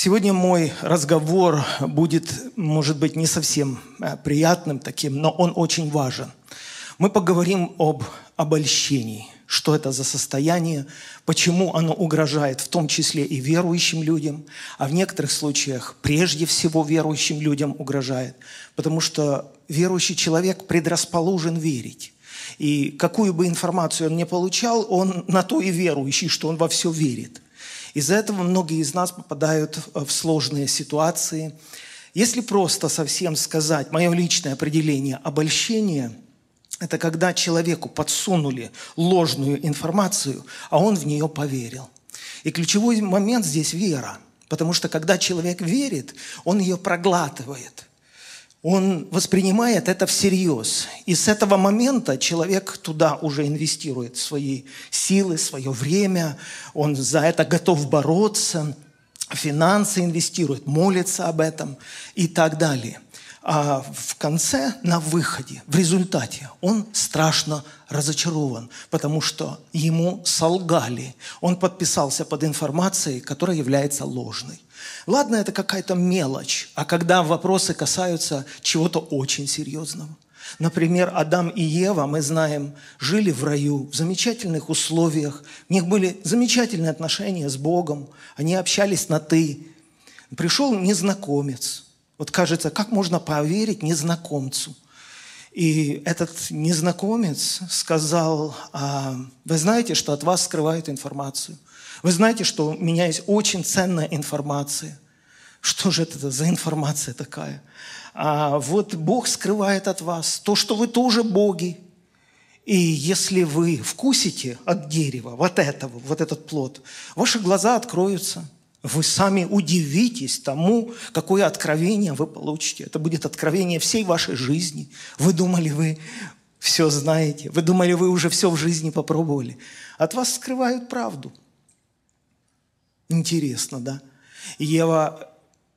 Сегодня мой разговор будет, может быть, не совсем э, приятным таким, но он очень важен. Мы поговорим об обольщении. Что это за состояние, почему оно угрожает в том числе и верующим людям, а в некоторых случаях прежде всего верующим людям угрожает, потому что верующий человек предрасположен верить. И какую бы информацию он не получал, он на то и верующий, что он во все верит – из-за этого многие из нас попадают в сложные ситуации. Если просто совсем сказать, мое личное определение обольщения – это когда человеку подсунули ложную информацию, а он в нее поверил. И ключевой момент здесь – вера. Потому что когда человек верит, он ее проглатывает он воспринимает это всерьез. И с этого момента человек туда уже инвестирует свои силы, свое время, он за это готов бороться, финансы инвестирует, молится об этом и так далее. А в конце, на выходе, в результате, он страшно разочарован, потому что ему солгали. Он подписался под информацией, которая является ложной. Ладно, это какая-то мелочь, а когда вопросы касаются чего-то очень серьезного. Например, Адам и Ева, мы знаем, жили в раю в замечательных условиях. У них были замечательные отношения с Богом. Они общались на «ты». Пришел незнакомец. Вот кажется, как можно поверить незнакомцу? И этот незнакомец сказал, а, вы знаете, что от вас скрывают информацию. Вы знаете, что у меня есть очень ценная информация. Что же это за информация такая? А вот Бог скрывает от вас то, что вы тоже боги. И если вы вкусите от дерева вот этого, вот этот плод, ваши глаза откроются. Вы сами удивитесь тому, какое откровение вы получите. Это будет откровение всей вашей жизни. Вы думали, вы все знаете. Вы думали, вы уже все в жизни попробовали. От вас скрывают правду – Интересно, да? Ева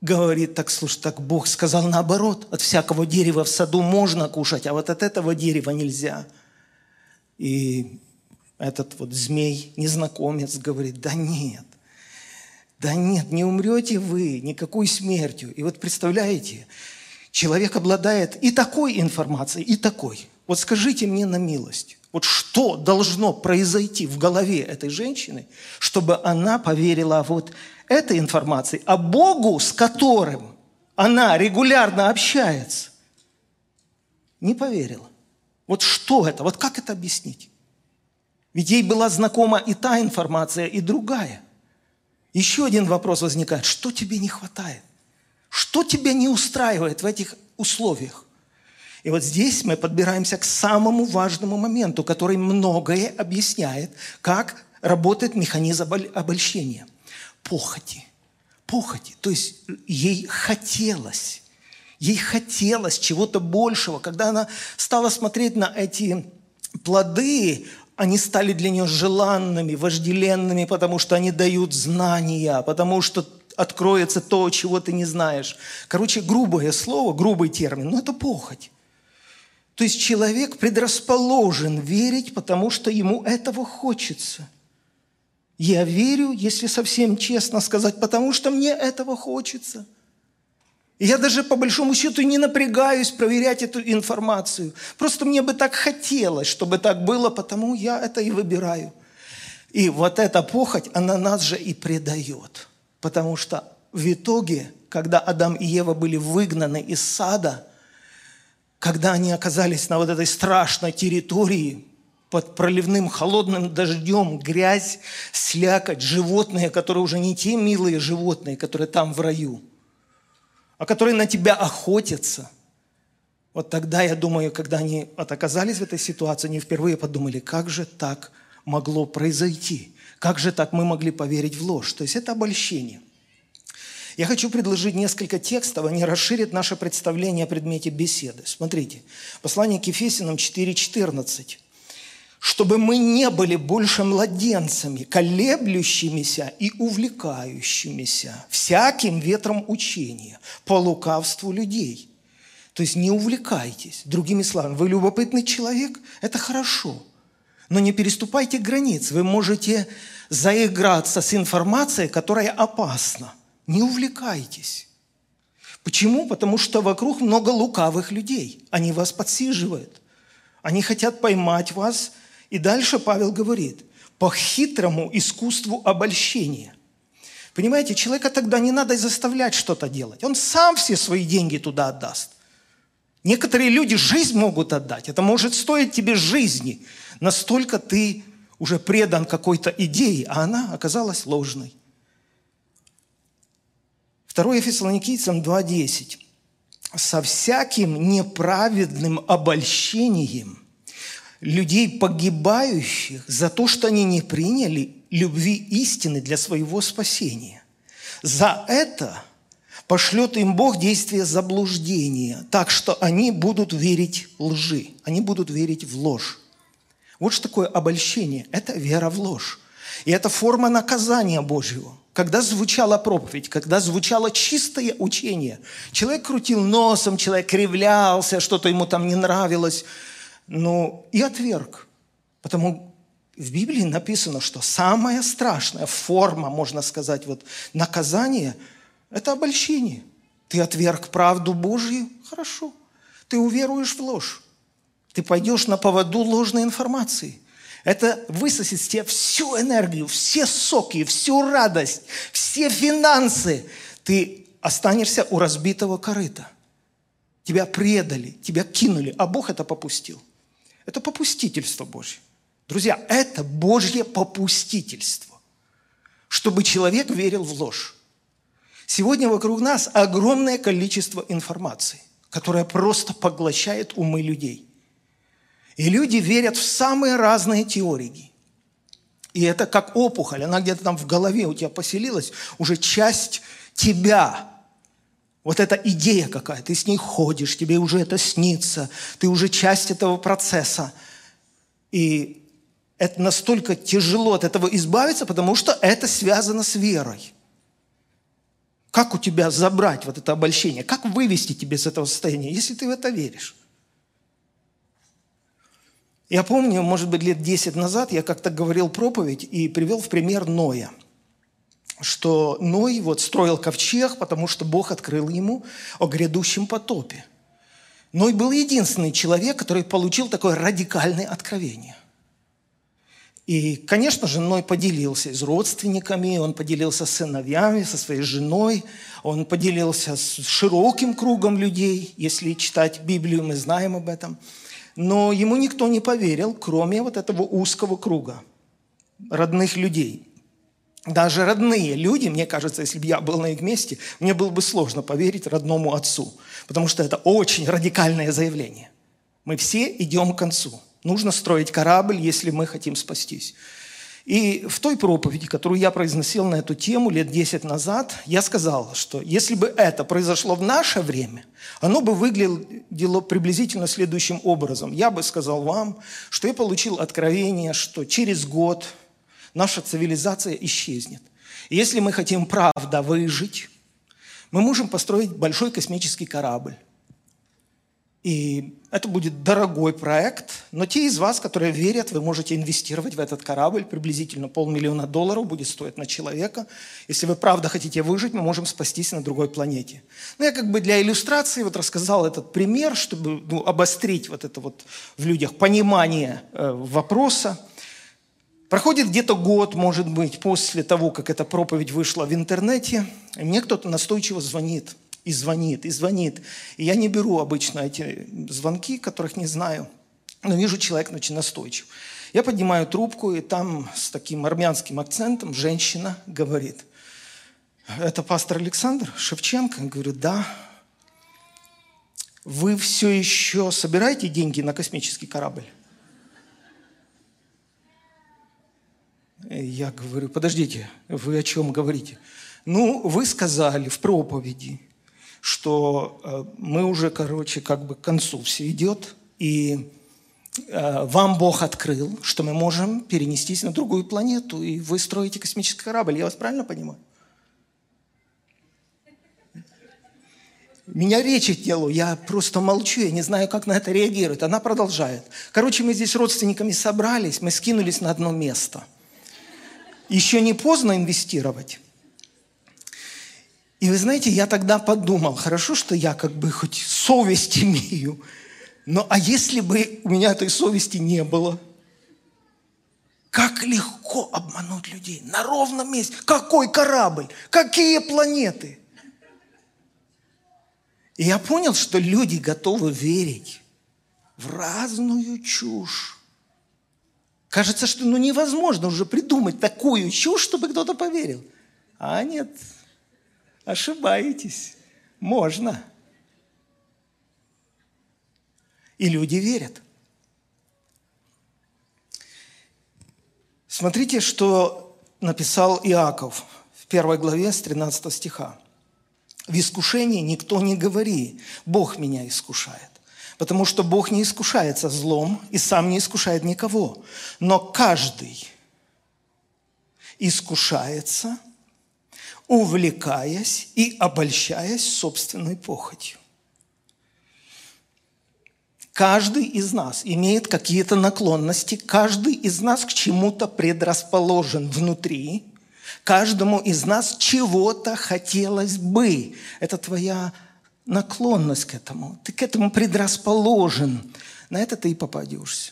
говорит, так, слушай, так Бог сказал наоборот, от всякого дерева в саду можно кушать, а вот от этого дерева нельзя. И этот вот змей, незнакомец, говорит, да нет, да нет, не умрете вы никакой смертью. И вот представляете, человек обладает и такой информацией, и такой. Вот скажите мне на милость, вот что должно произойти в голове этой женщины, чтобы она поверила вот этой информации, а Богу, с которым она регулярно общается, не поверила. Вот что это? Вот как это объяснить? Ведь ей была знакома и та информация, и другая. Еще один вопрос возникает. Что тебе не хватает? Что тебя не устраивает в этих условиях? И вот здесь мы подбираемся к самому важному моменту, который многое объясняет, как работает механизм обольщения. Похоти. Похоти. То есть ей хотелось. Ей хотелось чего-то большего. Когда она стала смотреть на эти плоды, они стали для нее желанными, вожделенными, потому что они дают знания, потому что откроется то, чего ты не знаешь. Короче, грубое слово, грубый термин, но это похоть. То есть человек предрасположен верить, потому что ему этого хочется. Я верю, если совсем честно сказать, потому что мне этого хочется. Я даже по большому счету не напрягаюсь проверять эту информацию. Просто мне бы так хотелось, чтобы так было, потому я это и выбираю. И вот эта похоть, она нас же и предает. Потому что в итоге, когда Адам и Ева были выгнаны из сада – когда они оказались на вот этой страшной территории, под проливным холодным дождем, грязь, слякоть, животные, которые уже не те милые животные, которые там в раю, а которые на тебя охотятся. Вот тогда, я думаю, когда они вот оказались в этой ситуации, они впервые подумали, как же так могло произойти? Как же так мы могли поверить в ложь? То есть это обольщение – я хочу предложить несколько текстов, они расширят наше представление о предмете беседы. Смотрите, послание к Ефесянам 4.14. «Чтобы мы не были больше младенцами, колеблющимися и увлекающимися всяким ветром учения по лукавству людей». То есть не увлекайтесь. Другими словами, вы любопытный человек, это хорошо. Но не переступайте границ. Вы можете заиграться с информацией, которая опасна – Не увлекайтесь. Почему? Потому что вокруг много лукавых людей. Они вас подсиживают. Они хотят поймать вас. И дальше Павел говорит, по хитрому искусству обольщения. Понимаете, человека тогда не надо заставлять что-то делать. Он сам все свои деньги туда отдаст. Некоторые люди жизнь могут отдать. Это может стоить тебе жизни. Настолько ты уже предан какой-то идее, а она оказалась ложной. 2 Фессалоникийцам 2.10. «Со всяким неправедным обольщением людей, погибающих за то, что они не приняли любви истины для своего спасения. За это пошлет им Бог действие заблуждения, так что они будут верить лжи, они будут верить в ложь. Вот что такое обольщение. Это вера в ложь. И это форма наказания Божьего. Когда звучала проповедь, когда звучало чистое учение, человек крутил носом, человек кривлялся, что-то ему там не нравилось, ну и отверг. Потому в Библии написано, что самая страшная форма, можно сказать, вот наказания – это обольщение. Ты отверг правду Божью – хорошо. Ты уверуешь в ложь. Ты пойдешь на поводу ложной информации. Это высосет из тебя всю энергию, все соки, всю радость, все финансы. Ты останешься у разбитого корыта. Тебя предали, тебя кинули, а Бог это попустил. Это попустительство Божье. Друзья, это Божье попустительство, чтобы человек верил в ложь. Сегодня вокруг нас огромное количество информации, которая просто поглощает умы людей – и люди верят в самые разные теории. И это как опухоль, она где-то там в голове у тебя поселилась, уже часть тебя. Вот эта идея какая, ты с ней ходишь, тебе уже это снится, ты уже часть этого процесса. И это настолько тяжело от этого избавиться, потому что это связано с верой. Как у тебя забрать вот это обольщение? Как вывести тебя из этого состояния, если ты в это веришь? Я помню, может быть, лет 10 назад я как-то говорил проповедь и привел в пример Ноя, что Ной вот строил ковчег, потому что Бог открыл ему о грядущем потопе. Ной был единственный человек, который получил такое радикальное откровение. И, конечно же, Ной поделился с родственниками, он поделился с сыновьями, со своей женой, он поделился с широким кругом людей. Если читать Библию, мы знаем об этом – но ему никто не поверил, кроме вот этого узкого круга родных людей. Даже родные люди, мне кажется, если бы я был на их месте, мне было бы сложно поверить родному отцу, потому что это очень радикальное заявление. Мы все идем к концу. Нужно строить корабль, если мы хотим спастись. И в той проповеди, которую я произносил на эту тему лет 10 назад, я сказал, что если бы это произошло в наше время, оно бы выглядело приблизительно следующим образом. Я бы сказал вам, что я получил откровение, что через год наша цивилизация исчезнет. И если мы хотим правда выжить, мы можем построить большой космический корабль. И это будет дорогой проект, но те из вас, которые верят, вы можете инвестировать в этот корабль. Приблизительно полмиллиона долларов будет стоить на человека. Если вы правда хотите выжить, мы можем спастись на другой планете. Ну, я как бы для иллюстрации вот рассказал этот пример, чтобы ну, обострить вот это вот в людях понимание э, вопроса. Проходит где-то год, может быть, после того, как эта проповедь вышла в интернете, и мне кто-то настойчиво звонит – и звонит, и звонит. И я не беру обычно эти звонки, которых не знаю, но вижу, человек очень настойчив. Я поднимаю трубку, и там с таким армянским акцентом женщина говорит, это пастор Александр Шевченко? Я говорю, да. Вы все еще собираете деньги на космический корабль? Я говорю, подождите, вы о чем говорите? Ну, вы сказали в проповеди, что э, мы уже, короче, как бы к концу все идет, и э, вам Бог открыл, что мы можем перенестись на другую планету, и вы строите космический корабль. Я вас правильно понимаю? Меня речи делаю, я просто молчу, я не знаю, как на это реагировать. Она продолжает. Короче, мы здесь родственниками собрались, мы скинулись на одно место. Еще не поздно инвестировать. И вы знаете, я тогда подумал, хорошо, что я как бы хоть совесть имею, но а если бы у меня этой совести не было? Как легко обмануть людей на ровном месте. Какой корабль? Какие планеты? И я понял, что люди готовы верить в разную чушь. Кажется, что ну, невозможно уже придумать такую чушь, чтобы кто-то поверил. А нет, ошибаетесь. Можно. И люди верят. Смотрите, что написал Иаков в первой главе с 13 стиха. «В искушении никто не говори, Бог меня искушает, потому что Бог не искушается злом и сам не искушает никого, но каждый искушается – увлекаясь и обольщаясь собственной похотью. Каждый из нас имеет какие-то наклонности, каждый из нас к чему-то предрасположен внутри, каждому из нас чего-то хотелось бы. Это твоя наклонность к этому. Ты к этому предрасположен. На это ты и попадешься.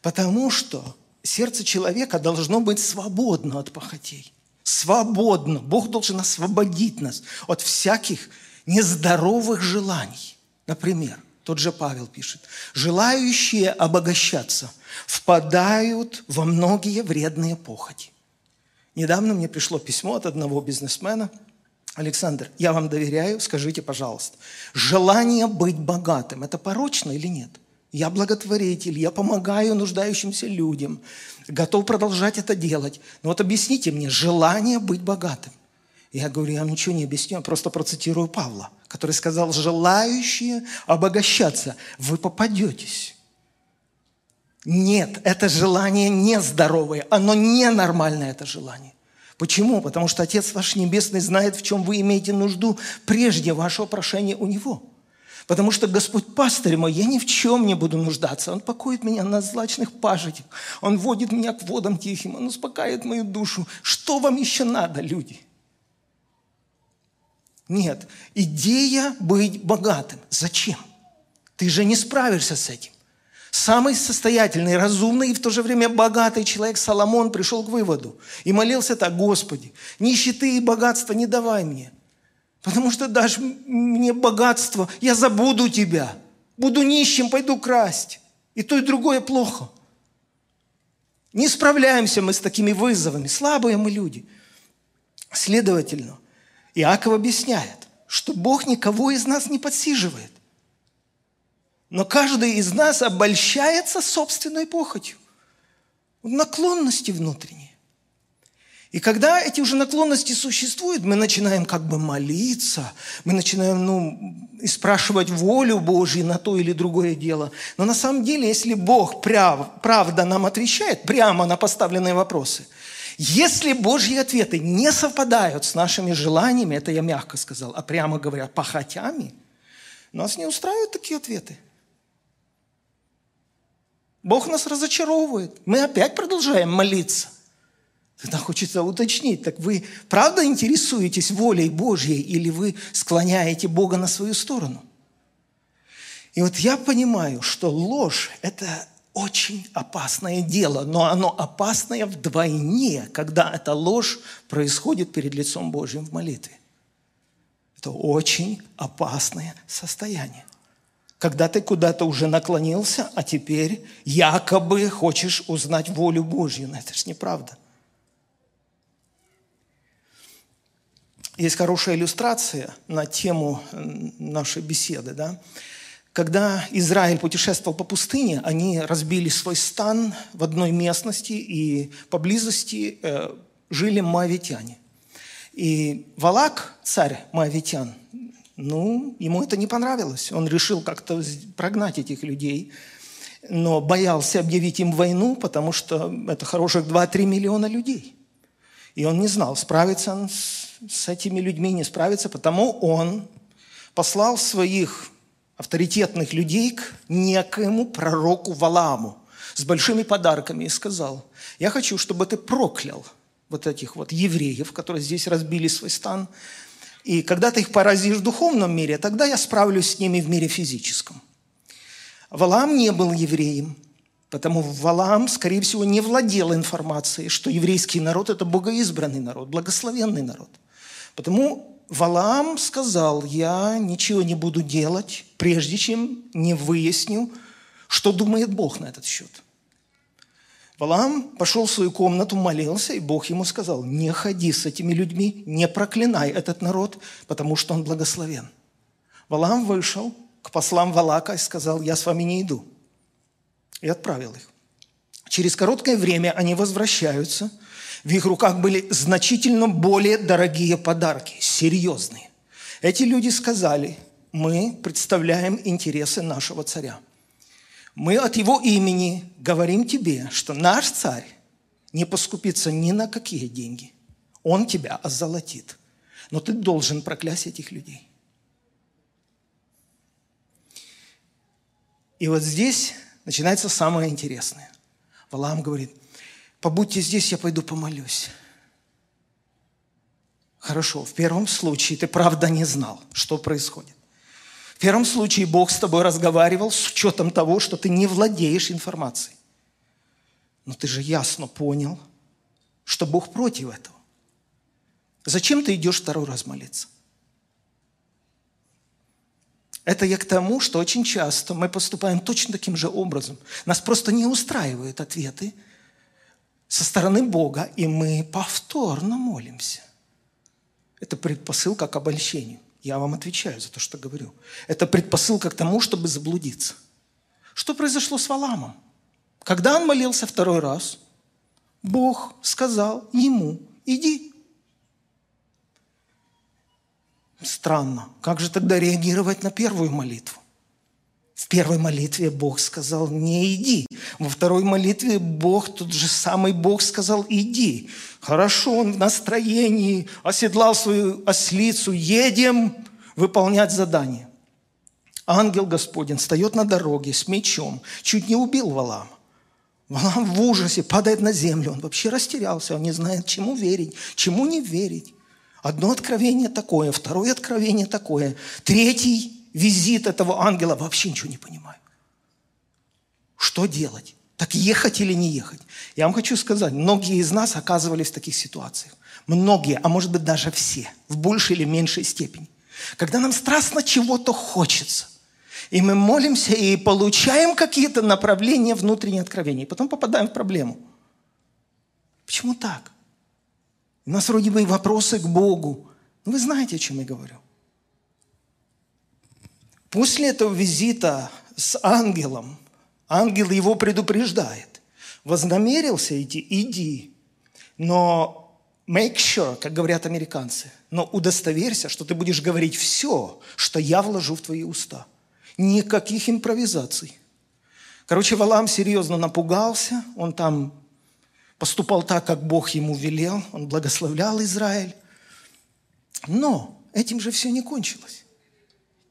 Потому что сердце человека должно быть свободно от похотей свободно. Бог должен освободить нас от всяких нездоровых желаний. Например, тот же Павел пишет, желающие обогащаться впадают во многие вредные похоти. Недавно мне пришло письмо от одного бизнесмена. Александр, я вам доверяю, скажите, пожалуйста, желание быть богатым – это порочно или нет? Я благотворитель, я помогаю нуждающимся людям, готов продолжать это делать. Но вот объясните мне, желание быть богатым. Я говорю, я вам ничего не объясню, я просто процитирую Павла, который сказал, желающие обогащаться, вы попадетесь. Нет, это желание нездоровое, оно ненормальное, это желание. Почему? Потому что Отец ваш Небесный знает, в чем вы имеете нужду прежде вашего прошения у Него. Потому что Господь пастырь мой, я ни в чем не буду нуждаться. Он покоит меня на злачных пажитях. Он водит меня к водам тихим. Он успокаивает мою душу. Что вам еще надо, люди? Нет. Идея быть богатым. Зачем? Ты же не справишься с этим. Самый состоятельный, разумный и в то же время богатый человек Соломон пришел к выводу и молился так, Господи, нищеты и богатства не давай мне – Потому что дашь мне богатство, я забуду тебя. Буду нищим, пойду красть. И то, и другое плохо. Не справляемся мы с такими вызовами. Слабые мы люди. Следовательно, Иаков объясняет, что Бог никого из нас не подсиживает. Но каждый из нас обольщается собственной похотью, наклонности внутренней. И когда эти уже наклонности существуют, мы начинаем как бы молиться, мы начинаем ну, спрашивать волю Божью на то или другое дело. Но на самом деле, если Бог прав, правда нам отвечает прямо на поставленные вопросы, если Божьи ответы не совпадают с нашими желаниями, это я мягко сказал, а прямо говоря, похотями, нас не устраивают такие ответы. Бог нас разочаровывает. Мы опять продолжаем молиться – Тогда хочется уточнить, так вы правда интересуетесь волей Божьей или вы склоняете Бога на свою сторону? И вот я понимаю, что ложь – это очень опасное дело, но оно опасное вдвойне, когда эта ложь происходит перед лицом Божьим в молитве. Это очень опасное состояние. Когда ты куда-то уже наклонился, а теперь якобы хочешь узнать волю Божью. Но это же неправда. Есть хорошая иллюстрация на тему нашей беседы. Да? Когда Израиль путешествовал по пустыне, они разбили свой стан в одной местности, и поблизости э, жили моавитяне. И Валак, царь моавитян, ну, ему это не понравилось. Он решил как-то прогнать этих людей, но боялся объявить им войну, потому что это хороших 2-3 миллиона людей. И он не знал, справится он с с этими людьми не справится, потому он послал своих авторитетных людей к некоему пророку Валааму с большими подарками и сказал, я хочу, чтобы ты проклял вот этих вот евреев, которые здесь разбили свой стан, И когда ты их поразишь в духовном мире, тогда я справлюсь с ними в мире физическом. Валаам не был евреем, потому Валаам, скорее всего, не владел информацией, что еврейский народ – это богоизбранный народ, благословенный народ. Потому Валаам сказал, я ничего не буду делать, прежде чем не выясню, что думает Бог на этот счет. Валаам пошел в свою комнату, молился, и Бог ему сказал, не ходи с этими людьми, не проклинай этот народ, потому что он благословен. Валаам вышел к послам Валака и сказал, я с вами не иду. И отправил их. Через короткое время они возвращаются. В их руках были значительно более дорогие подарки, серьезные. Эти люди сказали, мы представляем интересы нашего царя – мы от Его имени говорим тебе, что наш царь не поскупится ни на какие деньги. Он тебя озолотит. Но ты должен проклясть этих людей. И вот здесь начинается самое интересное. Валаам говорит, побудьте здесь, я пойду помолюсь. Хорошо, в первом случае ты правда не знал, что происходит первом случае Бог с тобой разговаривал с учетом того, что ты не владеешь информацией. Но ты же ясно понял, что Бог против этого. Зачем ты идешь второй раз молиться? Это я к тому, что очень часто мы поступаем точно таким же образом. Нас просто не устраивают ответы со стороны Бога, и мы повторно молимся. Это предпосылка к обольщению. Я вам отвечаю за то, что говорю. Это предпосылка к тому, чтобы заблудиться. Что произошло с Валамом? Когда он молился второй раз, Бог сказал ему, иди. Странно. Как же тогда реагировать на первую молитву? В первой молитве Бог сказал, не иди. Во второй молитве Бог, тот же самый Бог сказал, иди. Хорошо, он в настроении, оседлал свою ослицу, едем выполнять задание. Ангел Господень встает на дороге с мечом, чуть не убил Валама. Валам в ужасе падает на землю. Он вообще растерялся, он не знает, чему верить, чему не верить. Одно откровение такое, второе откровение такое, третий визит этого ангела, вообще ничего не понимаю. Что делать? Так ехать или не ехать? Я вам хочу сказать, многие из нас оказывались в таких ситуациях. Многие, а может быть даже все, в большей или меньшей степени. Когда нам страстно чего-то хочется. И мы молимся и получаем какие-то направления внутренние откровения. И потом попадаем в проблему. Почему так? У нас вроде бы и вопросы к Богу. Но вы знаете, о чем я говорю. После этого визита с ангелом, ангел его предупреждает. Вознамерился идти, иди. Но make sure, как говорят американцы, но удостоверься, что ты будешь говорить все, что я вложу в твои уста. Никаких импровизаций. Короче, Валам серьезно напугался, он там поступал так, как Бог ему велел, он благословлял Израиль. Но этим же все не кончилось.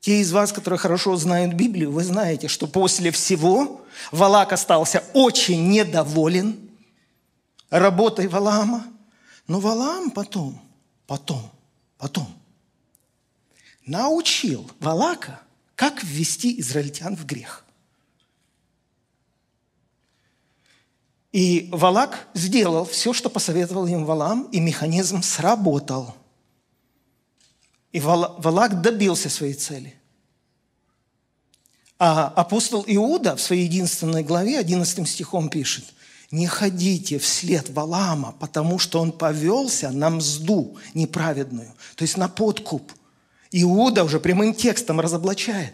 Те из вас, которые хорошо знают Библию, вы знаете, что после всего Валак остался очень недоволен работой Валаама. Но Валаам потом, потом, потом научил Валака, как ввести израильтян в грех. И Валак сделал все, что посоветовал им Валам, и механизм сработал – и Валак добился своей цели. А апостол Иуда в своей единственной главе, 11 стихом пишет, «Не ходите вслед Валаама, потому что он повелся на мзду неправедную, то есть на подкуп». Иуда уже прямым текстом разоблачает,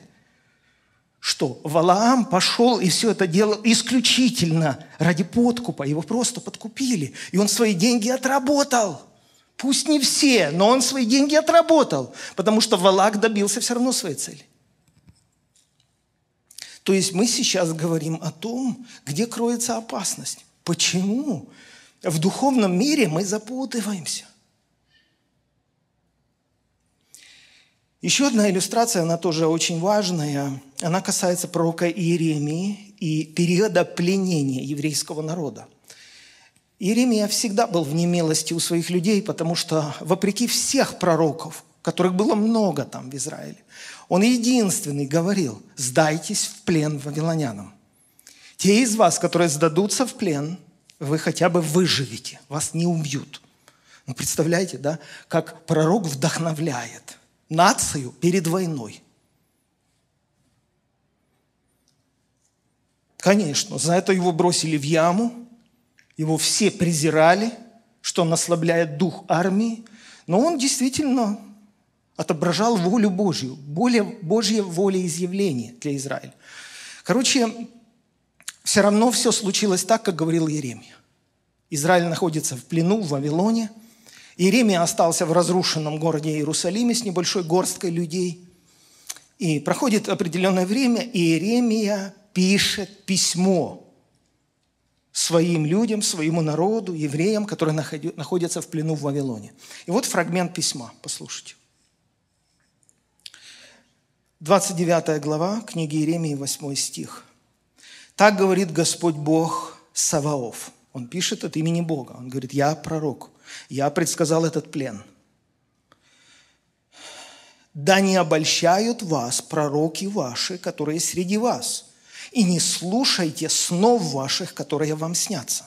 что Валаам пошел и все это делал исключительно ради подкупа. Его просто подкупили, и он свои деньги отработал – Пусть не все, но он свои деньги отработал, потому что Валак добился все равно своей цели. То есть мы сейчас говорим о том, где кроется опасность. Почему? В духовном мире мы запутываемся. Еще одна иллюстрация, она тоже очень важная. Она касается пророка Иеремии и периода пленения еврейского народа – Иеремия всегда был в немилости у своих людей, потому что, вопреки всех пророков, которых было много там в Израиле. Он единственный говорил, сдайтесь в плен вавилонянам. Те из вас, которые сдадутся в плен, вы хотя бы выживете, вас не убьют. Ну, представляете, да, как пророк вдохновляет нацию перед войной. Конечно, за это его бросили в яму, его все презирали, что он ослабляет дух армии, но он действительно отображал волю Божью, более Божье волеизъявление для Израиля. Короче, все равно все случилось так, как говорил Иеремия. Израиль находится в плену в Вавилоне. Иеремия остался в разрушенном городе Иерусалиме с небольшой горсткой людей. И проходит определенное время, и Иеремия пишет письмо своим людям, своему народу, евреям, которые находятся в плену в Вавилоне. И вот фрагмент письма, послушайте. 29 глава книги Иеремии, 8 стих. «Так говорит Господь Бог Саваоф». Он пишет от имени Бога. Он говорит, я пророк, я предсказал этот плен. «Да не обольщают вас пророки ваши, которые среди вас, и не слушайте снов ваших, которые вам снятся».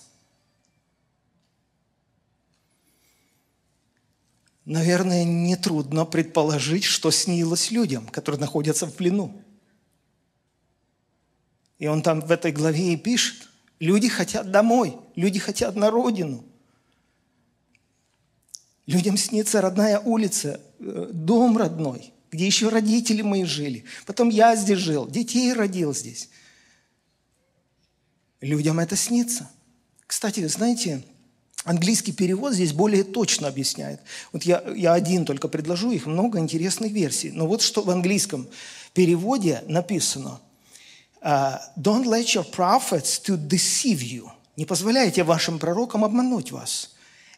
Наверное, нетрудно предположить, что снилось людям, которые находятся в плену. И он там в этой главе и пишет, люди хотят домой, люди хотят на родину. Людям снится родная улица, э, дом родной, где еще родители мои жили. Потом я здесь жил, детей родил здесь. Людям это снится. Кстати, знаете, Английский перевод здесь более точно объясняет. Вот я, я один только предложу, их много интересных версий. Но вот что в английском переводе написано. Uh, Don't let your prophets to deceive you. Не позволяйте вашим пророкам обмануть вас.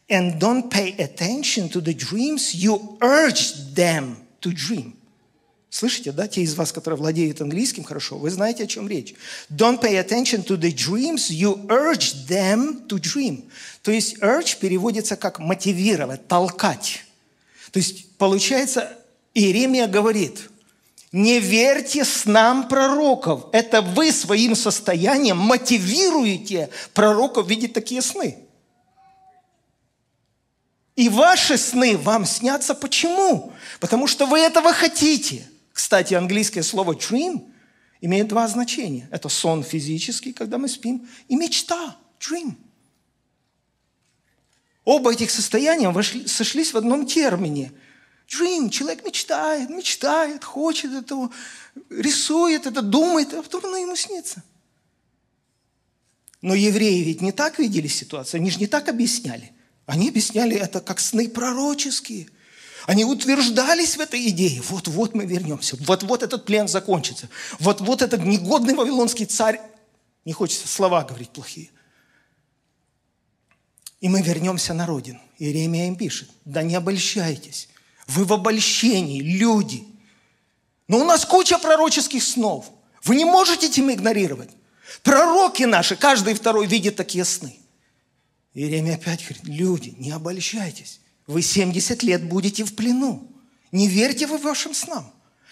And don't pay attention to the dreams you urged them to dream. Слышите, да, те из вас, которые владеют английским хорошо, вы знаете, о чем речь. Don't pay attention to the dreams you urge them to dream. То есть urge переводится как мотивировать, толкать. То есть получается, Иеремия говорит, не верьте снам пророков. Это вы своим состоянием мотивируете пророков видеть такие сны. И ваши сны вам снятся почему? Потому что вы этого хотите – кстати, английское слово dream имеет два значения. Это сон физический, когда мы спим, и мечта, dream. Оба этих состояния вошли, сошлись в одном термине. Dream. Человек мечтает, мечтает, хочет этого, рисует это, думает, а потом оно ему снится. Но евреи ведь не так видели ситуацию, они же не так объясняли. Они объясняли это как сны пророческие – они утверждались в этой идее. Вот-вот мы вернемся. Вот-вот этот плен закончится. Вот-вот этот негодный вавилонский царь, не хочется слова говорить плохие. И мы вернемся на родину. Иеремия им пишет, да не обольщайтесь. Вы в обольщении, люди. Но у нас куча пророческих снов. Вы не можете этим игнорировать. Пророки наши, каждый второй видит такие сны. Иеремия опять говорит, люди, не обольщайтесь. Вы 70 лет будете в плену. Не верьте вы вашим снам.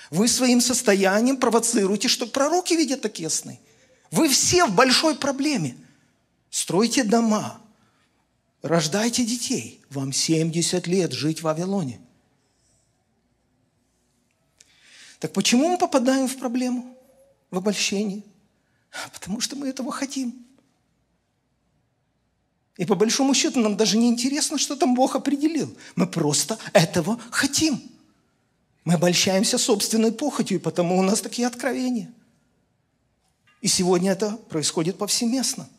Вы своим состоянием провоцируете, что пророки видят такие сны. Вы все в большой проблеме. Стройте дома, рождайте детей. Вам 70 лет жить в Вавилоне. Так почему мы попадаем в проблему, в обольщение? Потому что мы этого хотим. И по большому счету нам даже не интересно, что там Бог определил. Мы просто этого хотим. Мы обольщаемся собственной похотью, и потому у нас такие откровения. И сегодня это происходит повсеместно.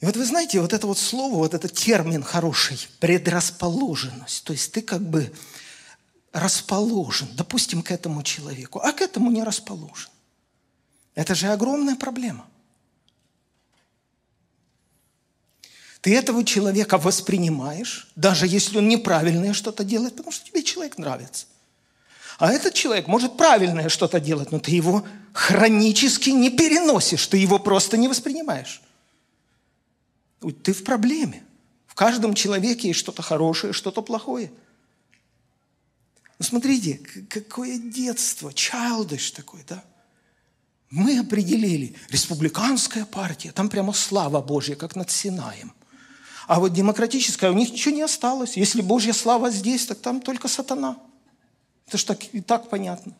И вот вы знаете, вот это вот слово, вот этот термин хороший, предрасположенность. То есть ты как бы расположен, допустим, к этому человеку, а к этому не расположен. Это же огромная проблема. Ты этого человека воспринимаешь, даже если он неправильное что-то делает, потому что тебе человек нравится. А этот человек может правильное что-то делать, но ты его хронически не переносишь, ты его просто не воспринимаешь. Ты в проблеме. В каждом человеке есть что-то хорошее, что-то плохое. Ну, смотрите, какое детство, childish такой, да? Мы определили, республиканская партия, там прямо слава Божья, как над Синаем. А вот демократическая, у них ничего не осталось. Если Божья слава здесь, так там только сатана. Это же так, и так понятно.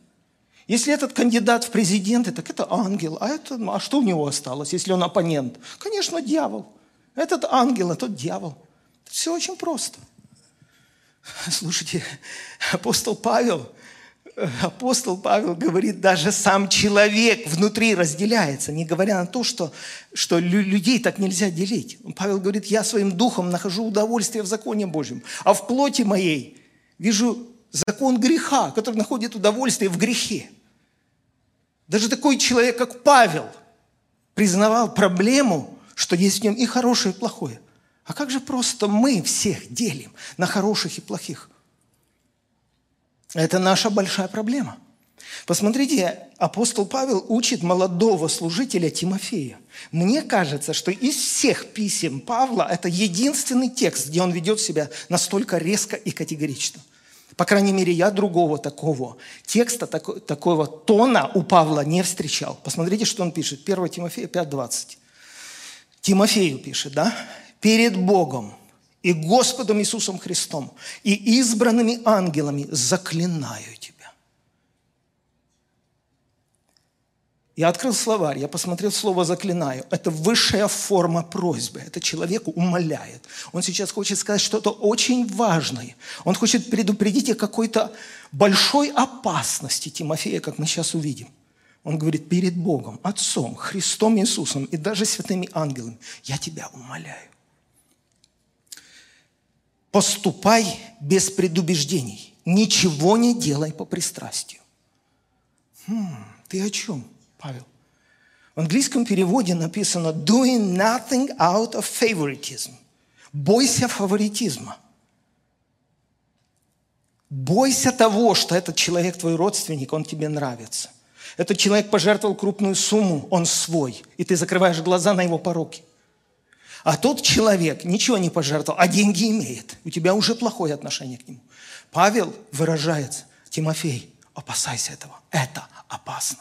Если этот кандидат в президенты, так это ангел. А, это, а что у него осталось, если он оппонент? Конечно, дьявол. Этот ангел, а тот дьявол. Все очень просто. Слушайте, апостол Павел, апостол Павел говорит, даже сам человек внутри разделяется, не говоря на то, что, что людей так нельзя делить. Павел говорит, я своим духом нахожу удовольствие в законе Божьем, а в плоти моей вижу закон греха, который находит удовольствие в грехе. Даже такой человек, как Павел, признавал проблему, что есть в нем и хорошее, и плохое. А как же просто мы всех делим на хороших и плохих? Это наша большая проблема. Посмотрите, апостол Павел учит молодого служителя Тимофея. Мне кажется, что из всех писем Павла это единственный текст, где он ведет себя настолько резко и категорично. По крайней мере, я другого такого текста, такого тона у Павла не встречал. Посмотрите, что он пишет. 1 Тимофея 5.20. Тимофею пишет, да? «Перед Богом и Господом Иисусом Христом и избранными ангелами заклинаю тебя». Я открыл словарь, я посмотрел слово «заклинаю». Это высшая форма просьбы. Это человеку умоляет. Он сейчас хочет сказать что-то очень важное. Он хочет предупредить о какой-то большой опасности Тимофея, как мы сейчас увидим. Он говорит, перед Богом, Отцом, Христом Иисусом и даже святыми ангелами, я тебя умоляю. Поступай без предубеждений. Ничего не делай по пристрастию. Хм, ты о чем? Павел. В английском переводе написано «doing nothing out of favoritism». Бойся фаворитизма. Бойся того, что этот человек твой родственник, он тебе нравится. Этот человек пожертвовал крупную сумму, он свой, и ты закрываешь глаза на его пороки. А тот человек ничего не пожертвовал, а деньги имеет. У тебя уже плохое отношение к нему. Павел выражается, Тимофей, опасайся этого. Это опасно.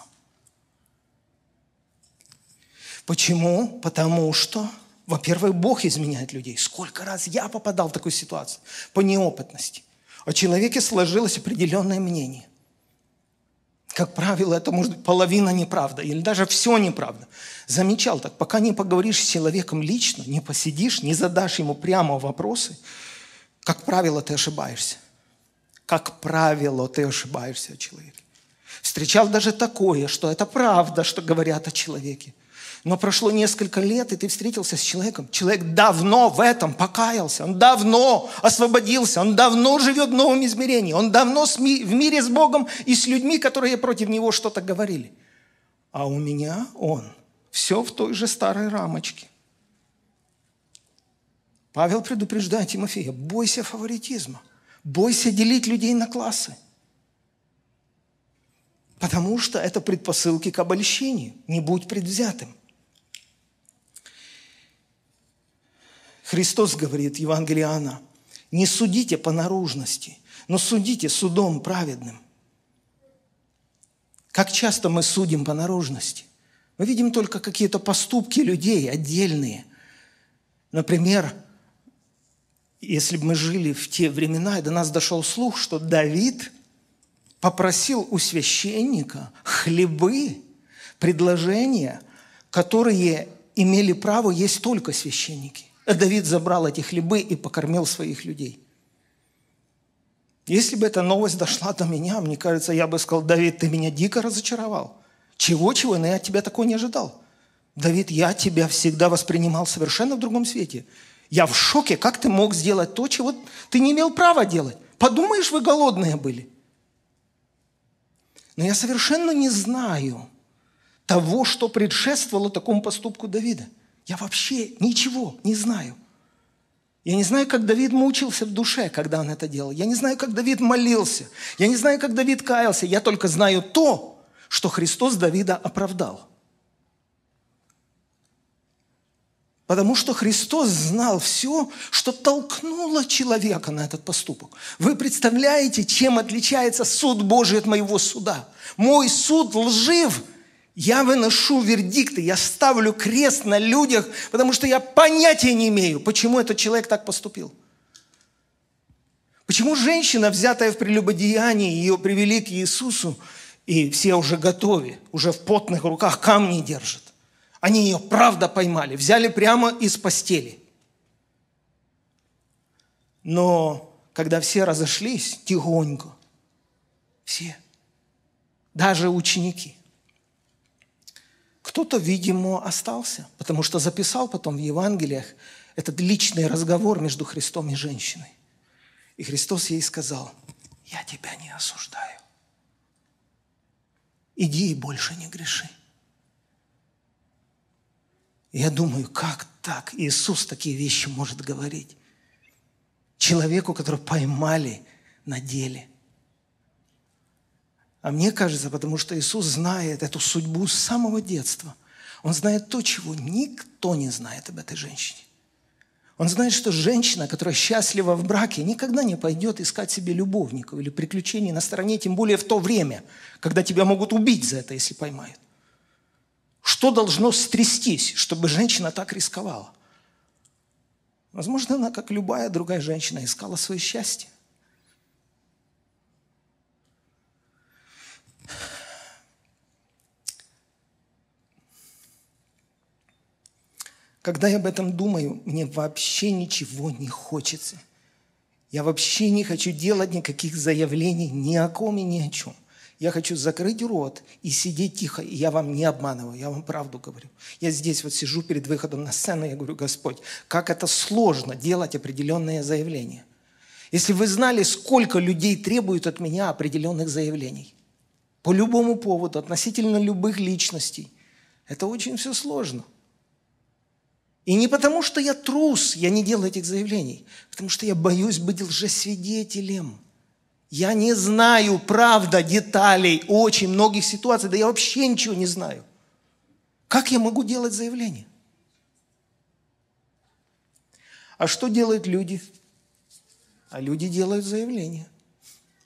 Почему? Потому что, во-первых, Бог изменяет людей. Сколько раз я попадал в такую ситуацию по неопытности. О человеке сложилось определенное мнение. Как правило, это может быть половина неправда или даже все неправда. Замечал так, пока не поговоришь с человеком лично, не посидишь, не задашь ему прямо вопросы, как правило, ты ошибаешься. Как правило, ты ошибаешься о человеке. Встречал даже такое, что это правда, что говорят о человеке. Но прошло несколько лет, и ты встретился с человеком. Человек давно в этом покаялся, он давно освободился, он давно живет в новом измерении, он давно в мире с Богом и с людьми, которые против него что-то говорили. А у меня он все в той же старой рамочке. Павел предупреждает Тимофея, бойся фаворитизма, бойся делить людей на классы. Потому что это предпосылки к обольщению. Не будь предвзятым. Христос говорит, Евангелие Иоанна, не судите по наружности, но судите судом праведным. Как часто мы судим по наружности? Мы видим только какие-то поступки людей отдельные. Например, если бы мы жили в те времена, и до нас дошел слух, что Давид попросил у священника хлебы, предложения, которые имели право есть только священники. А Давид забрал эти хлебы и покормил своих людей. Если бы эта новость дошла до меня, мне кажется, я бы сказал, Давид, ты меня дико разочаровал. Чего-чего, но я от тебя такого не ожидал. Давид, я тебя всегда воспринимал совершенно в другом свете. Я в шоке, как ты мог сделать то, чего ты не имел права делать. Подумаешь, вы голодные были. Но я совершенно не знаю того, что предшествовало такому поступку Давида – я вообще ничего не знаю. Я не знаю, как Давид мучился в душе, когда он это делал. Я не знаю, как Давид молился. Я не знаю, как Давид каялся. Я только знаю то, что Христос Давида оправдал. Потому что Христос знал все, что толкнуло человека на этот поступок. Вы представляете, чем отличается суд Божий от моего суда? Мой суд лжив. Я выношу вердикты, я ставлю крест на людях, потому что я понятия не имею, почему этот человек так поступил. Почему женщина, взятая в прелюбодеянии, ее привели к Иисусу, и все уже готовы, уже в потных руках камни держат. Они ее правда поймали, взяли прямо из постели. Но когда все разошлись, тихонько, все, даже ученики, кто-то, видимо, остался, потому что записал потом в Евангелиях этот личный разговор между Христом и женщиной. И Христос ей сказал, я тебя не осуждаю. Иди и больше не греши. Я думаю, как так Иисус такие вещи может говорить? Человеку, которого поймали на деле. А мне кажется, потому что Иисус знает эту судьбу с самого детства. Он знает то, чего никто не знает об этой женщине. Он знает, что женщина, которая счастлива в браке, никогда не пойдет искать себе любовников или приключений на стороне, тем более в то время, когда тебя могут убить за это, если поймают. Что должно стрястись, чтобы женщина так рисковала? Возможно, она, как любая другая женщина, искала свое счастье. Когда я об этом думаю, мне вообще ничего не хочется. Я вообще не хочу делать никаких заявлений ни о ком и ни о чем. Я хочу закрыть рот и сидеть тихо. И я вам не обманываю, я вам правду говорю. Я здесь вот сижу перед выходом на сцену, я говорю, Господь, как это сложно делать определенные заявления. Если вы знали, сколько людей требуют от меня определенных заявлений. По любому поводу, относительно любых личностей. Это очень все сложно. И не потому, что я трус, я не делаю этих заявлений, потому что я боюсь быть лжесвидетелем. Я не знаю, правда, деталей очень многих ситуаций, да я вообще ничего не знаю. Как я могу делать заявление? А что делают люди? А люди делают заявления.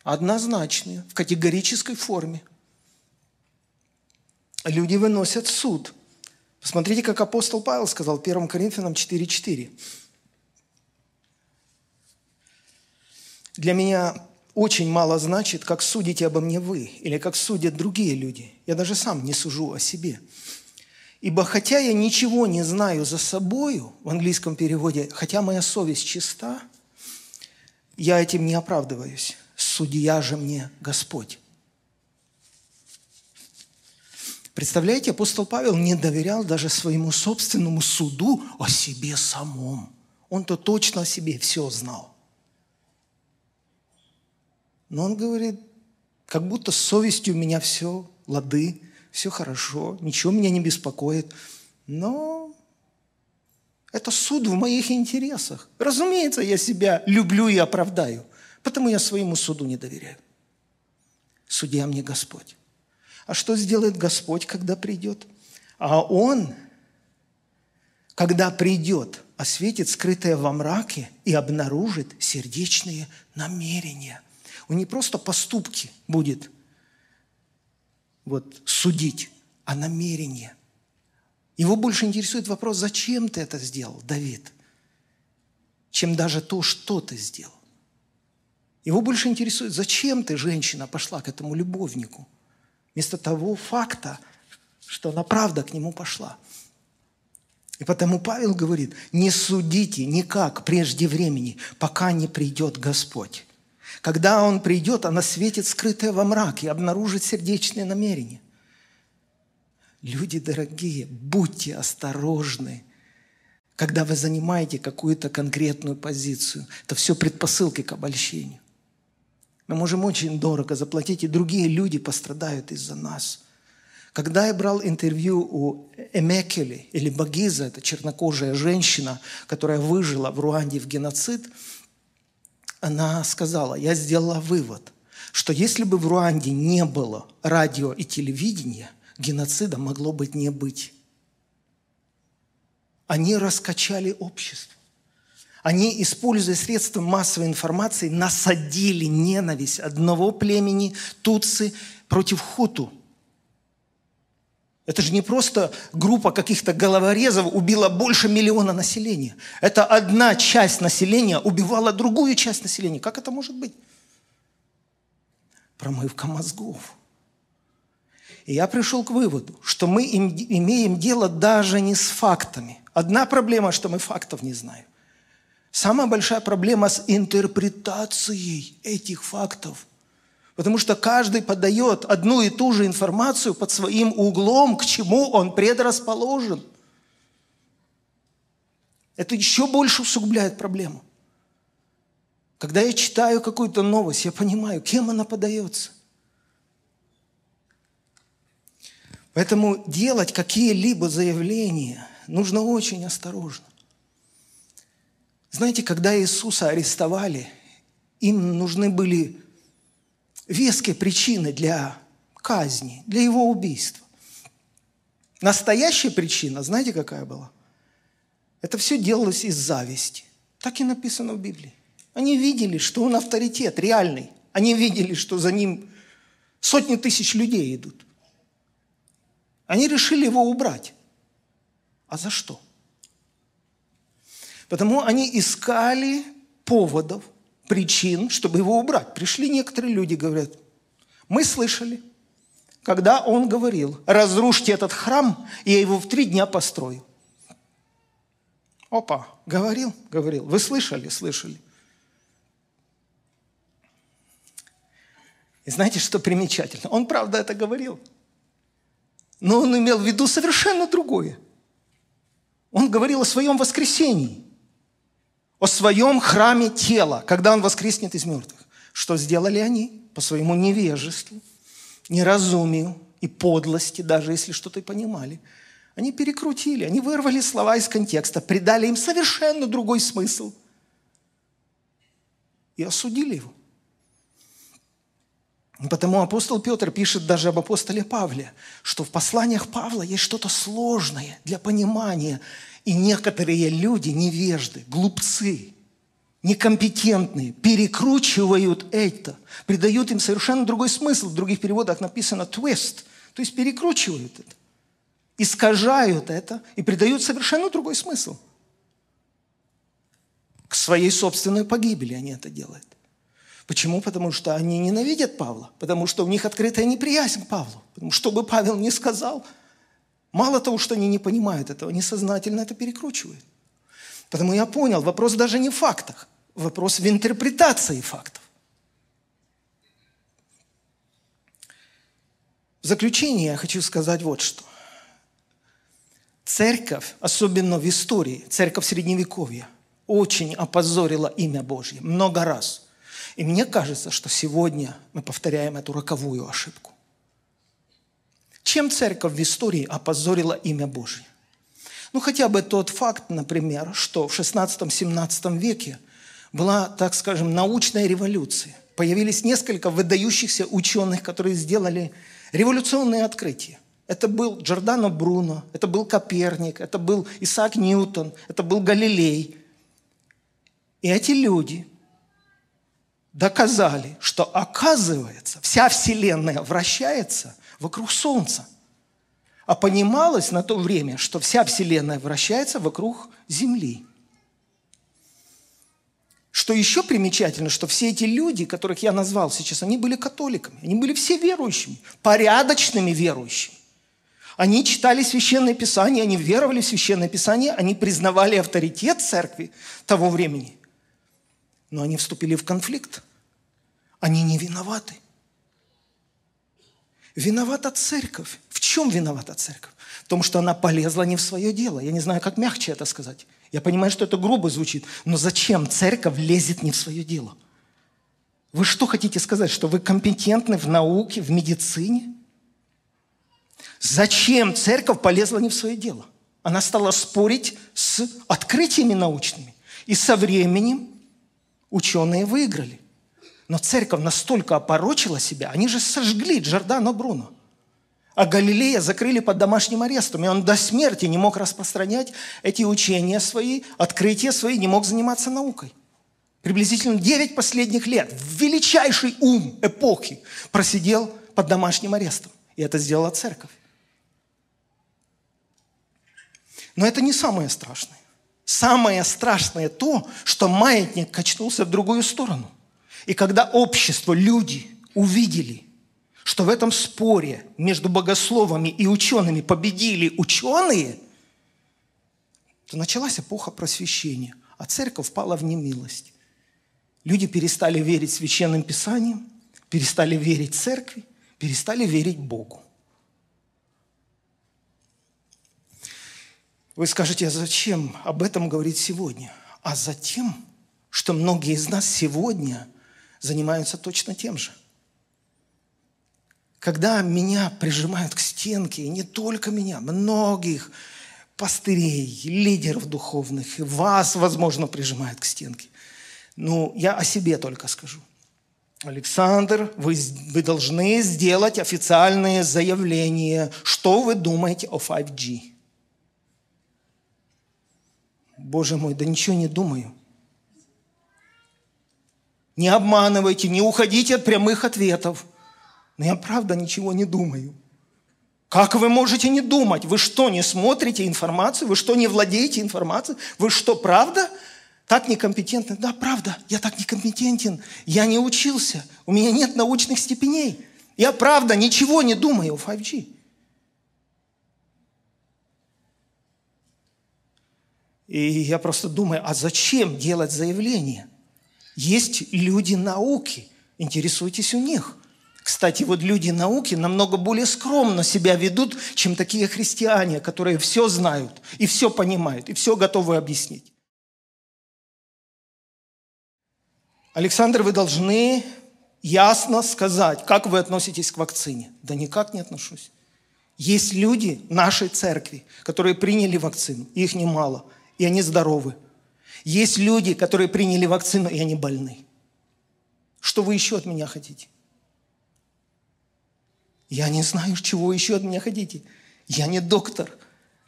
Однозначные, в категорической форме. Люди выносят суд – Посмотрите, как апостол Павел сказал 1 Коринфянам 4.4. Для меня очень мало значит, как судите обо мне вы, или как судят другие люди. Я даже сам не сужу о себе. Ибо хотя я ничего не знаю за собою, в английском переводе, хотя моя совесть чиста, я этим не оправдываюсь. Судья же мне Господь. Представляете, апостол Павел не доверял даже своему собственному суду о себе самом. Он-то точно о себе все знал. Но он говорит, как будто с совестью у меня все лады, все хорошо, ничего меня не беспокоит. Но это суд в моих интересах. Разумеется, я себя люблю и оправдаю, потому я своему суду не доверяю. Судья мне Господь. А что сделает Господь, когда придет? А Он, когда придет, осветит скрытое во мраке и обнаружит сердечные намерения. Он не просто поступки будет вот, судить, а намерения. Его больше интересует вопрос, зачем ты это сделал, Давид, чем даже то, что ты сделал. Его больше интересует, зачем ты, женщина, пошла к этому любовнику – вместо того факта, что она правда к нему пошла. И потому Павел говорит, не судите никак прежде времени, пока не придет Господь. Когда Он придет, она светит скрытое во мраке обнаружит сердечные намерения. Люди дорогие, будьте осторожны, когда вы занимаете какую-то конкретную позицию. Это все предпосылки к обольщению. Мы можем очень дорого заплатить, и другие люди пострадают из-за нас. Когда я брал интервью у Эмекели, или Багиза, это чернокожая женщина, которая выжила в Руанде в геноцид, она сказала, я сделала вывод, что если бы в Руанде не было радио и телевидения, геноцида могло быть не быть. Они раскачали общество. Они, используя средства массовой информации, насадили ненависть одного племени, тутсы, против хуту. Это же не просто группа каких-то головорезов убила больше миллиона населения. Это одна часть населения убивала другую часть населения. Как это может быть? Промывка мозгов. И я пришел к выводу, что мы имеем дело даже не с фактами. Одна проблема, что мы фактов не знаем. Самая большая проблема с интерпретацией этих фактов. Потому что каждый подает одну и ту же информацию под своим углом, к чему он предрасположен. Это еще больше усугубляет проблему. Когда я читаю какую-то новость, я понимаю, кем она подается. Поэтому делать какие-либо заявления нужно очень осторожно. Знаете, когда Иисуса арестовали, им нужны были веские причины для казни, для его убийства. Настоящая причина, знаете, какая была? Это все делалось из зависти. Так и написано в Библии. Они видели, что он авторитет реальный. Они видели, что за ним сотни тысяч людей идут. Они решили его убрать. А за что? Потому они искали поводов, причин, чтобы его убрать. Пришли некоторые люди, говорят, мы слышали, когда он говорил, разрушьте этот храм, и я его в три дня построю. Опа, говорил, говорил. Вы слышали, слышали. И знаете, что примечательно? Он, правда, это говорил. Но он имел в виду совершенно другое. Он говорил о своем воскресении о своем храме тела, когда он воскреснет из мертвых. Что сделали они? По своему невежеству, неразумию и подлости, даже если что-то и понимали. Они перекрутили, они вырвали слова из контекста, придали им совершенно другой смысл и осудили его. Потому апостол Петр пишет даже об апостоле Павле, что в посланиях Павла есть что-то сложное для понимания и некоторые люди, невежды, глупцы, некомпетентные, перекручивают это, придают им совершенно другой смысл. В других переводах написано twist, то есть перекручивают это, искажают это и придают совершенно другой смысл. К своей собственной погибели они это делают. Почему? Потому что они ненавидят Павла, потому что у них открытая неприязнь к Павлу. Потому что, бы Павел не сказал – Мало того, что они не понимают этого, они сознательно это перекручивают. Потому я понял, вопрос даже не в фактах, вопрос в интерпретации фактов. В заключение я хочу сказать вот что. Церковь, особенно в истории, церковь Средневековья, очень опозорила имя Божье много раз. И мне кажется, что сегодня мы повторяем эту роковую ошибку. Чем церковь в истории опозорила имя Божье? Ну, хотя бы тот факт, например, что в 16-17 веке была, так скажем, научная революция. Появились несколько выдающихся ученых, которые сделали революционные открытия. Это был Джордано Бруно, это был Коперник, это был Исаак Ньютон, это был Галилей. И эти люди доказали, что оказывается вся Вселенная вращается – вокруг Солнца. А понималось на то время, что вся Вселенная вращается вокруг Земли. Что еще примечательно, что все эти люди, которых я назвал сейчас, они были католиками, они были все верующими, порядочными верующими. Они читали Священное Писание, они веровали в Священное Писание, они признавали авторитет церкви того времени. Но они вступили в конфликт. Они не виноваты. Виновата церковь. В чем виновата церковь? В том, что она полезла не в свое дело. Я не знаю, как мягче это сказать. Я понимаю, что это грубо звучит, но зачем церковь лезет не в свое дело? Вы что хотите сказать, что вы компетентны в науке, в медицине? Зачем церковь полезла не в свое дело? Она стала спорить с открытиями научными. И со временем ученые выиграли. Но церковь настолько опорочила себя, они же сожгли Джордано Бруно. А Галилея закрыли под домашним арестом, и он до смерти не мог распространять эти учения свои, открытия свои, не мог заниматься наукой. Приблизительно 9 последних лет величайший ум эпохи просидел под домашним арестом. И это сделала церковь. Но это не самое страшное. Самое страшное то, что маятник качнулся в другую сторону. И когда общество, люди увидели, что в этом споре между богословами и учеными победили ученые, то началась эпоха просвещения, а церковь впала в немилость. Люди перестали верить священным писаниям, перестали верить церкви, перестали верить Богу. Вы скажете, а зачем об этом говорить сегодня? А затем, что многие из нас сегодня занимаются точно тем же – когда меня прижимают к стенке, и не только меня, многих пастырей, лидеров духовных, и вас, возможно, прижимают к стенке. Ну, я о себе только скажу. Александр, вы, вы должны сделать официальное заявление, что вы думаете о 5G. Боже мой, да ничего не думаю. Не обманывайте, не уходите от прямых ответов – но я правда ничего не думаю. Как вы можете не думать? Вы что, не смотрите информацию? Вы что, не владеете информацией? Вы что, правда так некомпетентны? Да, правда, я так некомпетентен. Я не учился. У меня нет научных степеней. Я правда ничего не думаю о 5G. И я просто думаю, а зачем делать заявление? Есть люди науки, интересуйтесь у них – кстати, вот люди науки намного более скромно себя ведут, чем такие христиане, которые все знают и все понимают, и все готовы объяснить. Александр, вы должны ясно сказать, как вы относитесь к вакцине. Да никак не отношусь. Есть люди нашей церкви, которые приняли вакцину, их немало, и они здоровы. Есть люди, которые приняли вакцину, и они больны. Что вы еще от меня хотите? Я не знаю, чего еще от меня хотите. Я не доктор.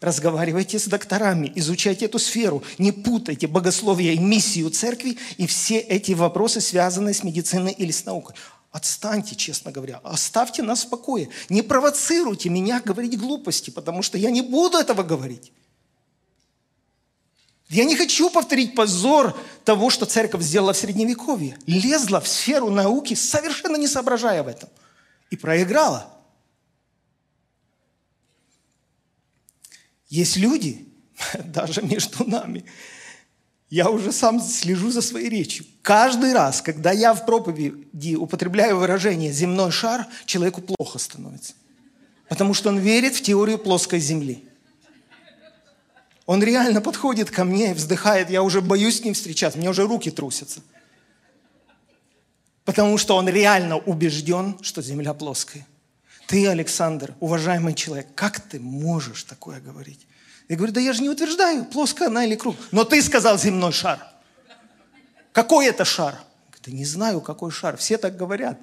Разговаривайте с докторами, изучайте эту сферу. Не путайте богословие и миссию церкви и все эти вопросы, связанные с медициной или с наукой. Отстаньте, честно говоря. Оставьте нас в покое. Не провоцируйте меня говорить глупости, потому что я не буду этого говорить. Я не хочу повторить позор того, что церковь сделала в Средневековье. Лезла в сферу науки, совершенно не соображая в этом и проиграла. Есть люди, даже между нами, я уже сам слежу за своей речью. Каждый раз, когда я в проповеди употребляю выражение «земной шар», человеку плохо становится. Потому что он верит в теорию плоской земли. Он реально подходит ко мне и вздыхает, я уже боюсь с ним встречаться, мне уже руки трусятся – Потому что он реально убежден, что земля плоская. Ты, Александр, уважаемый человек, как ты можешь такое говорить? Я говорю, да я же не утверждаю, плоская она или круг. Но ты сказал земной шар. Какой это шар? Да не знаю, какой шар. Все так говорят.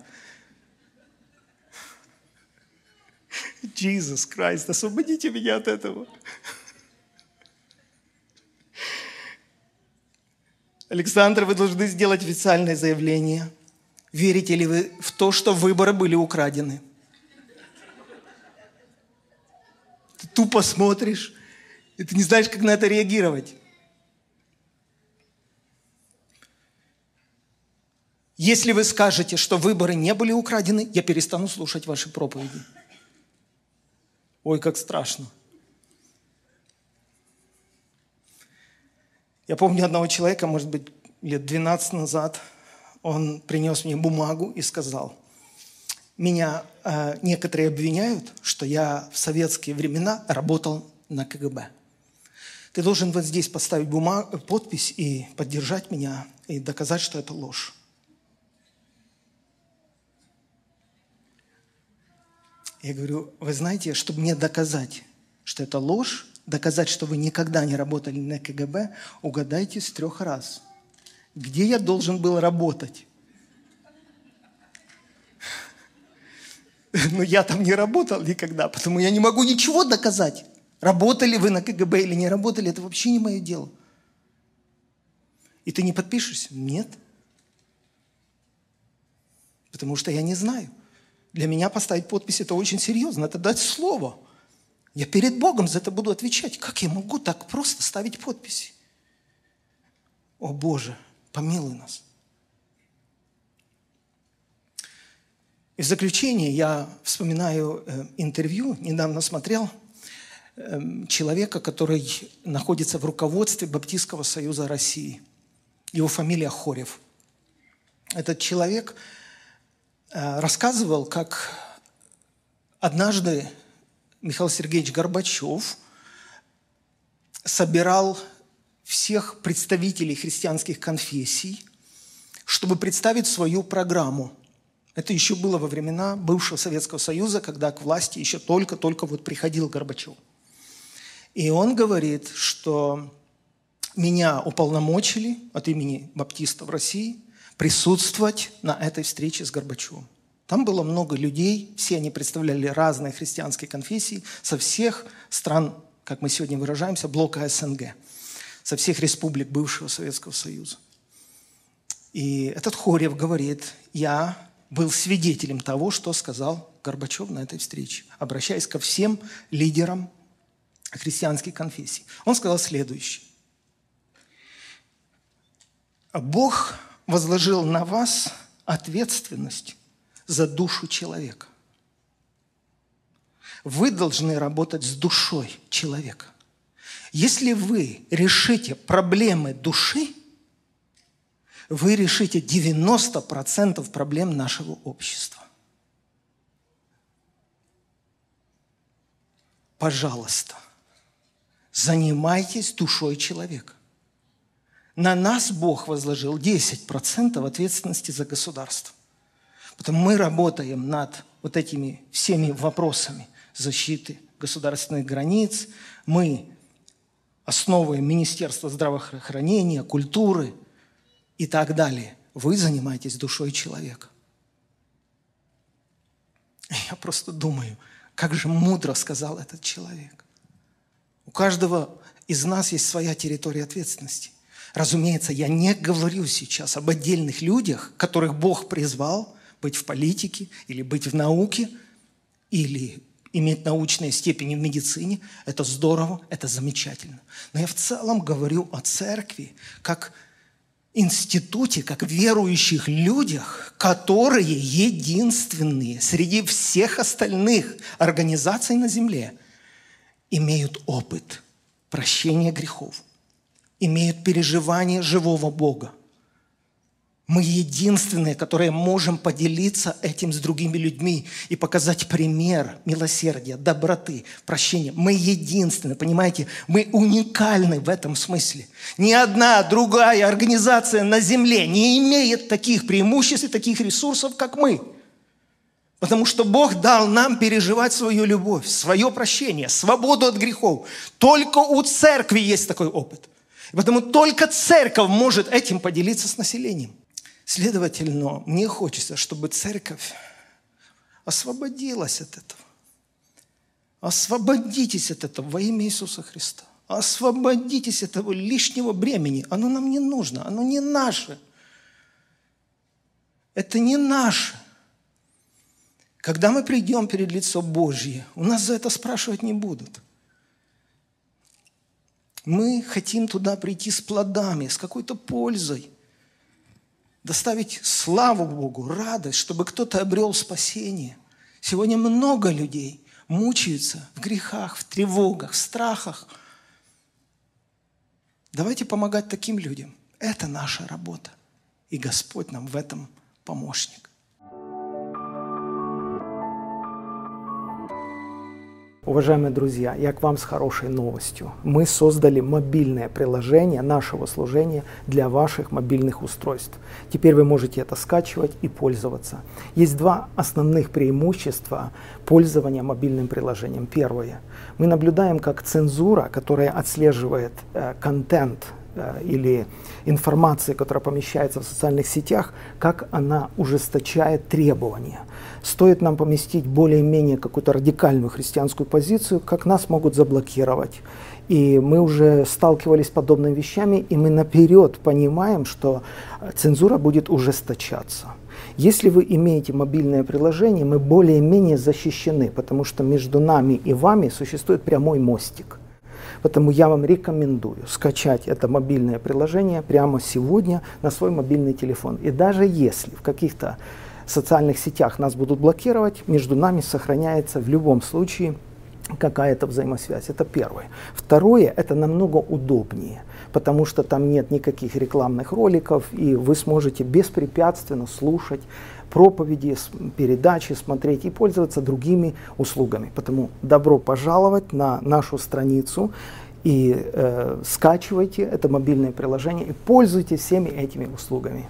Иисус Христ, освободите меня от этого. Александр, вы должны сделать официальное заявление – Верите ли вы в то, что выборы были украдены? Ты тупо смотришь, и ты не знаешь, как на это реагировать. Если вы скажете, что выборы не были украдены, я перестану слушать ваши проповеди. Ой, как страшно. Я помню одного человека, может быть, лет 12 назад – он принес мне бумагу и сказал, меня э, некоторые обвиняют, что я в советские времена работал на КГБ. Ты должен вот здесь поставить бумаг, подпись и поддержать меня, и доказать, что это ложь. Я говорю, вы знаете, чтобы мне доказать, что это ложь, доказать, что вы никогда не работали на КГБ, угадайте с трех раз – где я должен был работать. Но я там не работал никогда, потому я не могу ничего доказать. Работали вы на КГБ или не работали, это вообще не мое дело. И ты не подпишешься? Нет. Потому что я не знаю. Для меня поставить подпись – это очень серьезно, это дать слово. Я перед Богом за это буду отвечать. Как я могу так просто ставить подписи? О Боже, помилуй нас. И в заключение я вспоминаю э, интервью, недавно смотрел, э, человека, который находится в руководстве Баптистского союза России. Его фамилия Хорев. Этот человек э, рассказывал, как однажды Михаил Сергеевич Горбачев собирал всех представителей христианских конфессий, чтобы представить свою программу – это еще было во времена бывшего Советского Союза, когда к власти еще только-только вот приходил Горбачев. И он говорит, что меня уполномочили от имени баптистов России присутствовать на этой встрече с Горбачевым. Там было много людей, все они представляли разные христианские конфессии со всех стран, как мы сегодня выражаемся, блока СНГ, со всех республик бывшего Советского Союза. И этот Хорев говорит, я был свидетелем того, что сказал Горбачев на этой встрече, обращаясь ко всем лидерам христианских конфессий. Он сказал следующее. Бог возложил на вас ответственность за душу человека. Вы должны работать с душой человека. Если вы решите проблемы души – вы решите 90% проблем нашего общества. Пожалуйста, занимайтесь душой человека. На нас Бог возложил 10% ответственности за государство. Потому мы работаем над вот этими всеми вопросами защиты государственных границ. Мы основываем Министерство здравоохранения, культуры – и так далее. Вы занимаетесь душой человека. Я просто думаю, как же мудро сказал этот человек. У каждого из нас есть своя территория ответственности. Разумеется, я не говорю сейчас об отдельных людях, которых Бог призвал быть в политике или быть в науке, или иметь научные степени в медицине. Это здорово, это замечательно. Но я в целом говорю о церкви как институте, как верующих людях, которые единственные среди всех остальных организаций на земле имеют опыт прощения грехов, имеют переживание живого Бога – мы единственные, которые можем поделиться этим с другими людьми и показать пример милосердия, доброты, прощения. Мы единственные, понимаете? Мы уникальны в этом смысле. Ни одна другая организация на Земле не имеет таких преимуществ и таких ресурсов, как мы. Потому что Бог дал нам переживать свою любовь, свое прощение, свободу от грехов. Только у церкви есть такой опыт. И потому только церковь может этим поделиться с населением. Следовательно, мне хочется, чтобы церковь освободилась от этого. Освободитесь от этого во имя Иисуса Христа. Освободитесь от этого лишнего бремени. Оно нам не нужно, оно не наше. Это не наше. Когда мы придем перед лицо Божье, у нас за это спрашивать не будут. Мы хотим туда прийти с плодами, с какой-то пользой доставить славу Богу, радость, чтобы кто-то обрел спасение. Сегодня много людей мучаются в грехах, в тревогах, в страхах. Давайте помогать таким людям. Это наша работа. И Господь нам в этом помощник. Уважаемые друзья, я к вам с хорошей новостью. Мы создали мобильное приложение нашего служения для ваших мобильных устройств. Теперь вы можете это скачивать и пользоваться. Есть два основных преимущества пользования мобильным приложением. Первое. Мы наблюдаем, как цензура, которая отслеживает э, контент или информации, которая помещается в социальных сетях, как она ужесточает требования. Стоит нам поместить более-менее какую-то радикальную христианскую позицию, как нас могут заблокировать. И мы уже сталкивались с подобными вещами, и мы наперед понимаем, что цензура будет ужесточаться. Если вы имеете мобильное приложение, мы более-менее защищены, потому что между нами и вами существует прямой мостик. Поэтому я вам рекомендую скачать это мобильное приложение прямо сегодня на свой мобильный телефон. И даже если в каких-то социальных сетях нас будут блокировать, между нами сохраняется в любом случае какая-то взаимосвязь. Это первое. Второе, это намного удобнее, потому что там нет никаких рекламных роликов, и вы сможете беспрепятственно слушать проповеди, передачи, смотреть и пользоваться другими услугами. Поэтому добро пожаловать на нашу страницу и э, скачивайте это мобильное приложение и пользуйтесь всеми этими услугами.